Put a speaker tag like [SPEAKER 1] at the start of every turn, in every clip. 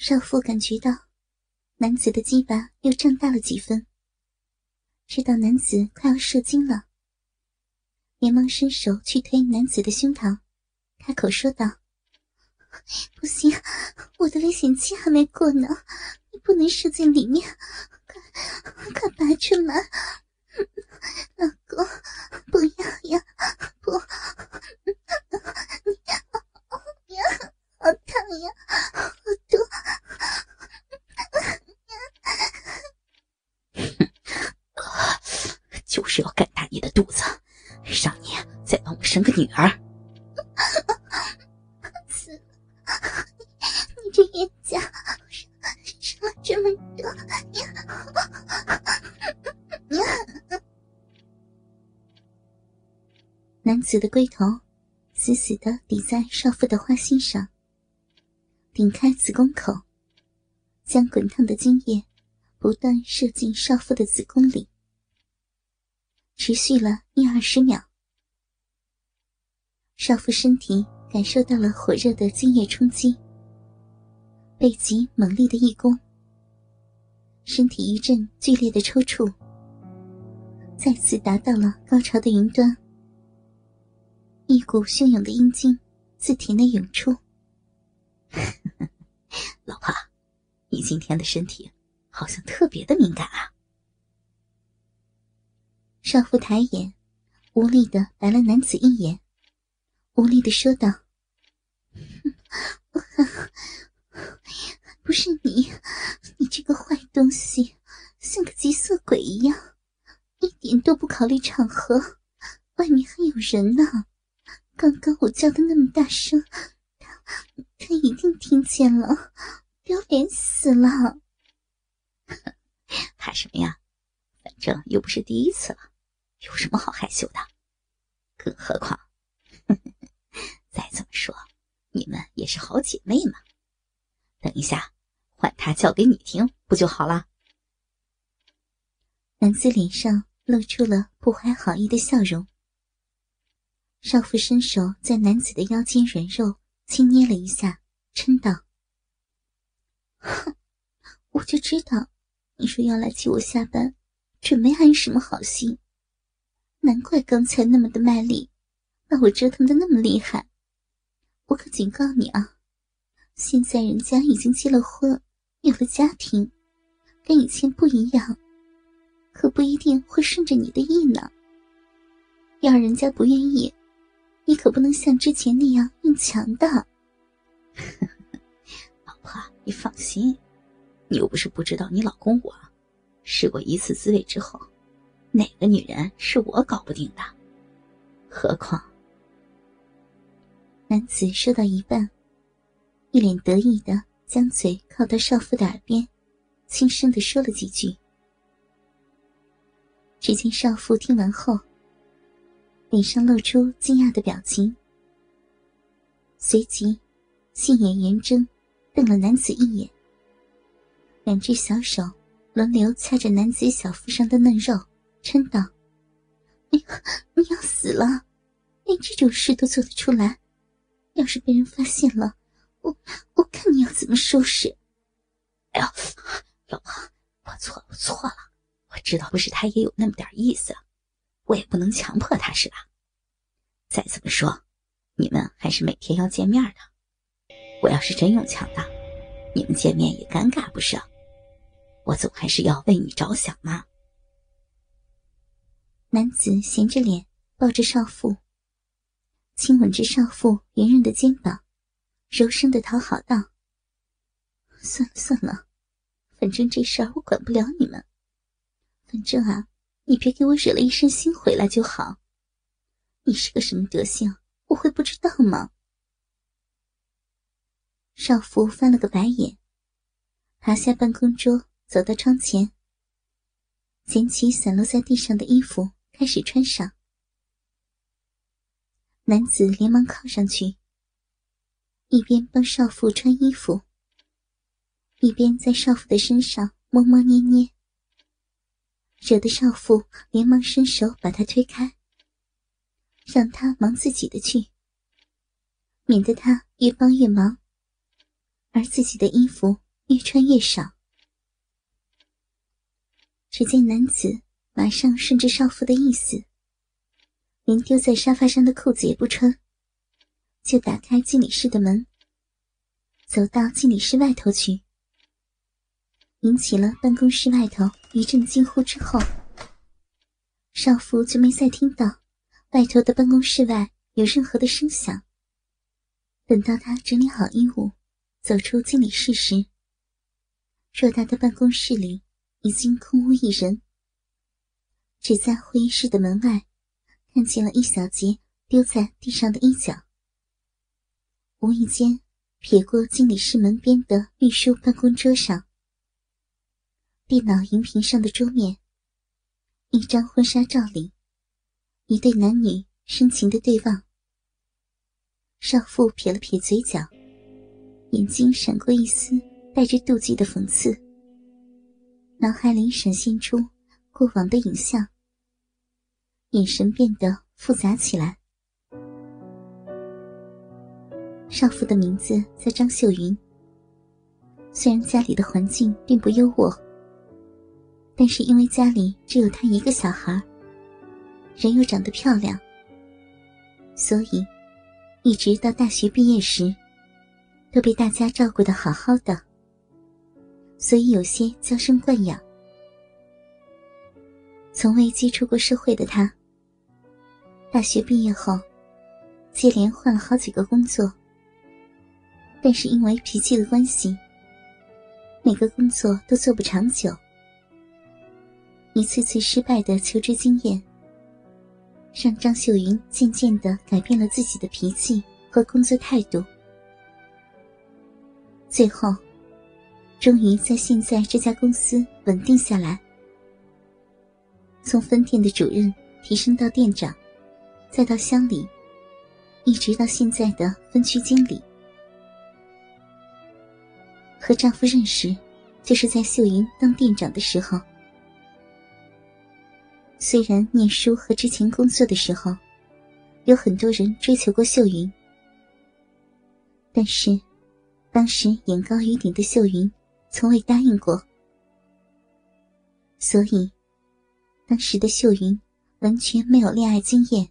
[SPEAKER 1] 少妇感觉到男子的鸡巴又胀大了几分，知道男子快要射精了，连忙伸手去推男子的胸膛，开口说道：“不行，我的危险期还没过呢，你不能射进里面，快快拔出来，老公，不要呀，不，你呀，好烫呀，好痛。”
[SPEAKER 2] 就是要干大你的肚子，让你再帮我生个女儿。
[SPEAKER 1] 你这冤家，生了这么多！男子的龟头死死的抵在少妇的花心上，顶开子宫口，将滚烫的精液不断射进少妇的子宫里。持续了一二十秒，少妇身体感受到了火热的精液冲击，背脊猛烈的一攻，身体一阵剧烈的抽搐，再次达到了高潮的云端，一股汹涌的阴茎自体内涌出。
[SPEAKER 2] 老婆，你今天的身体好像特别的敏感啊。
[SPEAKER 1] 少妇抬眼，无力的白了男子一眼，无力的说道：“ 不是你，你这个坏东西，像个急色鬼一样，一点都不考虑场合。外面还有人呢，刚刚我叫的那么大声，他他一定听见了，丢脸死了。
[SPEAKER 2] 怕什么呀？反正又不是第一次了。”有什么好害羞的？更何况，再怎么说，你们也是好姐妹嘛。等一下，换他叫给你听，不就好了？
[SPEAKER 1] 男子脸上露出了不怀好意的笑容。少妇伸手在男子的腰间软肉轻捏了一下，嗔道：“哼，我就知道，你说要来接我下班，准没安什么好心。”难怪刚才那么的卖力，把我折腾的那么厉害。我可警告你啊，现在人家已经结了婚，有了家庭，跟以前不一样，可不一定会顺着你的意呢。要人家不愿意，你可不能像之前那样硬强的。
[SPEAKER 2] 老婆，你放心，你又不是不知道，你老公我试过一次滋味之后。哪个女人是我搞不定的？何况……
[SPEAKER 1] 男子说到一半，一脸得意的将嘴靠到少妇的耳边，轻声的说了几句。只见少妇听完后，脸上露出惊讶的表情，随即杏眼圆睁，瞪了男子一眼，两只小手轮流掐着男子小腹上的嫩肉。嗔道：“你你要死了，连这种事都做得出来，要是被人发现了，我我看你要怎么收拾。”
[SPEAKER 2] 哎呦，老婆，我错了，我错了，我知道不是他也有那么点意思，我也不能强迫他，是吧？再怎么说，你们还是每天要见面的。我要是真用强的，你们见面也尴尬，不是？我总还是要为你着想嘛。
[SPEAKER 1] 男子斜着脸抱着少妇，亲吻着少妇圆润的肩膀，柔声的讨好道：“算了算了，反正这事儿我管不了你们。反正啊，你别给我惹了一身腥回来就好。你是个什么德行，我会不知道吗？”少妇翻了个白眼，爬下办公桌，走到窗前，捡起散落在地上的衣服。开始穿上，男子连忙靠上去，一边帮少妇穿衣服，一边在少妇的身上摸摸捏捏，惹得少妇连忙伸手把他推开，让他忙自己的去，免得他越帮越忙，而自己的衣服越穿越少。只见男子马上顺着少妇的意思，连丢在沙发上的裤子也不穿，就打开经理室的门，走到经理室外头去，引起了办公室外头一阵惊呼。之后，少妇就没再听到外头的办公室外有任何的声响。等到他整理好衣物，走出经理室时，偌大的办公室里。已经空无一人，只在会议室的门外看见了一小截丢在地上的衣角。无意间瞥过经理室门边的秘书办公桌上，电脑荧屏上的桌面，一张婚纱照里，一对男女深情的对望。少妇撇了撇嘴角，眼睛闪过一丝带着妒忌的讽刺。脑海里闪现出过往的影像，眼神变得复杂起来。少妇的名字叫张秀云。虽然家里的环境并不优渥，但是因为家里只有她一个小孩，人又长得漂亮，所以一直到大学毕业时，都被大家照顾的好好的。所以有些娇生惯养。从未接触过社会的他，大学毕业后，接连换了好几个工作。但是因为脾气的关系，每个工作都做不长久。一次次失败的求职经验，让张秀云渐渐的改变了自己的脾气和工作态度。最后。终于在现在这家公司稳定下来，从分店的主任提升到店长，再到乡里，一直到现在的分区经理。和丈夫认识，就是在秀云当店长的时候。虽然念书和之前工作的时候，有很多人追求过秀云，但是，当时眼高于顶的秀云。从未答应过，所以当时的秀云完全没有恋爱经验。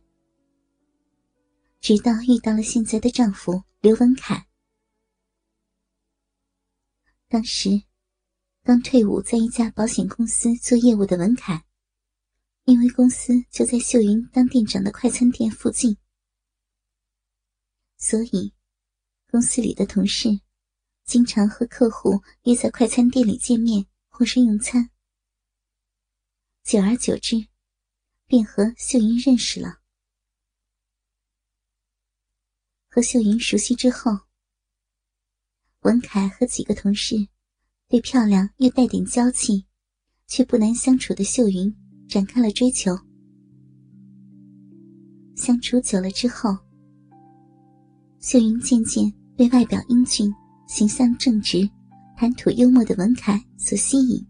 [SPEAKER 1] 直到遇到了现在的丈夫刘文凯。当时刚退伍，在一家保险公司做业务的文凯，因为公司就在秀云当店长的快餐店附近，所以公司里的同事。经常和客户约在快餐店里见面或是用餐，久而久之，便和秀云认识了。和秀云熟悉之后，文凯和几个同事对漂亮又带点娇气，却不难相处的秀云展开了追求。相处久了之后，秀云渐渐被外表英俊。形象正直、谈吐幽默的文凯所吸引，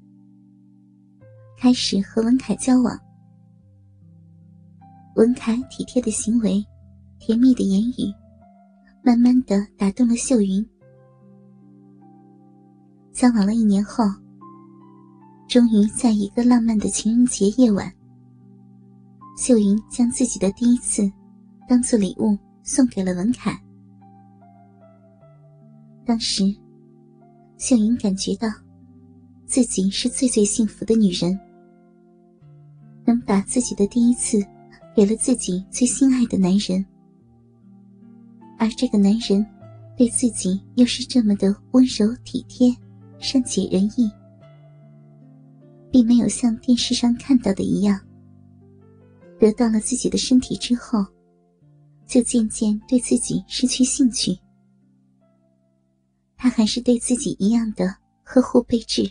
[SPEAKER 1] 开始和文凯交往。文凯体贴的行为、甜蜜的言语，慢慢的打动了秀云。交往了一年后，终于在一个浪漫的情人节夜晚，秀云将自己的第一次当做礼物送给了文凯。当时，秀云感觉到自己是最最幸福的女人，把自己的第一次给了自己最心爱的男人，而这个男人对自己又是这么的温柔体贴、善解人意，并没有像电视上看到的一样，得到了自己的身体之后，就渐渐对自己失去兴趣。他还是对自己一样的呵护备至。